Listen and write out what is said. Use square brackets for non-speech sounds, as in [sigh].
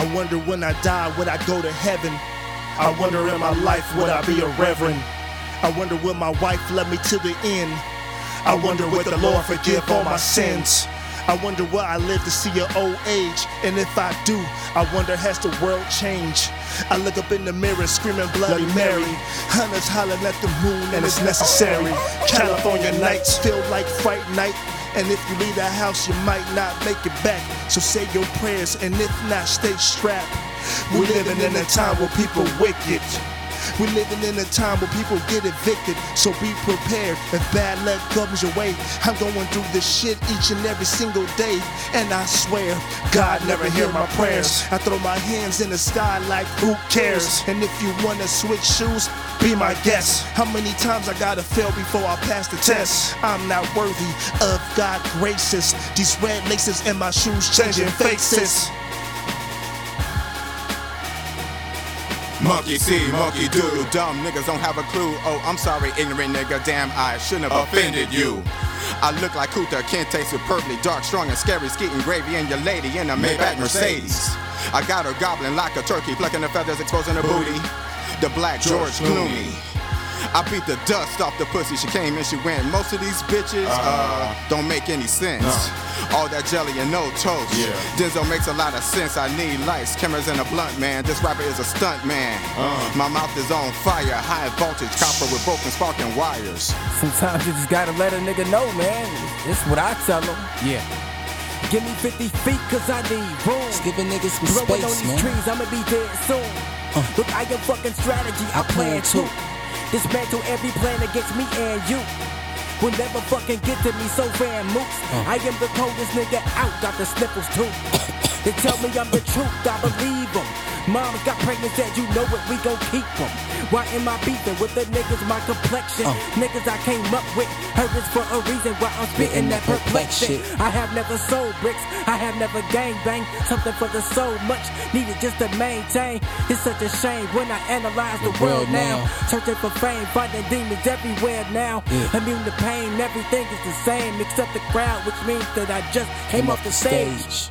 I wonder when I die, would I go to heaven? I wonder in my life, would I be a reverend? I wonder will my wife love me to the end? I wonder will the Lord forgive all my sins? I wonder will I live to see an old age? And if I do, I wonder has the world changed? I look up in the mirror screaming Bloody Mary. Hunters hollering at the moon and it's necessary. California nights feel like fright night. And if you leave the house, you might not make it back. So say your prayers, and if not, stay strapped. We're living in a time where people wicked. We're living in a time where people get evicted, so be prepared. If bad luck comes your way, I'm going through this shit each and every single day. And I swear, God never hear my prayers. I throw my hands in the sky like who cares? And if you wanna switch shoes, be my guest. How many times I gotta fail before I pass the test? I'm not worthy of God graces. These red laces in my shoes changing faces. Monkey see, monkey do. You Dumb niggas don't have a clue. Oh, I'm sorry, ignorant nigga. Damn, I shouldn't have offended you. I look like Kunta Kinte, superbly dark, strong, and scary, skeeting gravy, and your lady in a Maybach Mercedes. I got her gobbling like a turkey, plucking the feathers, exposing her booty. The black George Clooney. I beat the dust off the pussy. She came and she went. Most of these bitches uh, uh-huh. don't make any sense. Uh-huh. All that jelly and no toast. Yeah. Denzel makes a lot of sense. I need lights, cameras, and a blunt man. This rapper is a stunt man. Uh-huh. My mouth is on fire. High voltage copper with broken sparking wires. Sometimes you just gotta let a nigga know, man. It's what I tell him. Yeah. Give me 50 feet, cause I need room. Just giving niggas some Blowing on these man. trees, I'ma be dead soon. Uh. Look, I am fucking strategy, I, I plan plan too. Dismantle every plan against me and you. Will never fucking get to me, so fan mooks. Uh. I am the coldest nigga out, got the sniffles too. [coughs] they tell me I'm the truth, I believe them. Mom got pregnant, said you know it, we gon' keep them. Why am I beefing with the niggas my complexion? Uh. Niggas I came up with, heard this for a reason why I'm spitting that perplex shit. I have never sold bricks, I have never gang bang. Something for the soul, much needed just to maintain. It's such a shame when I analyze the, The world world now. now. Searching for fame, finding demons everywhere now. Yeah. Immune to pain, everything is the same except the crowd, which means that I just came, off the stage.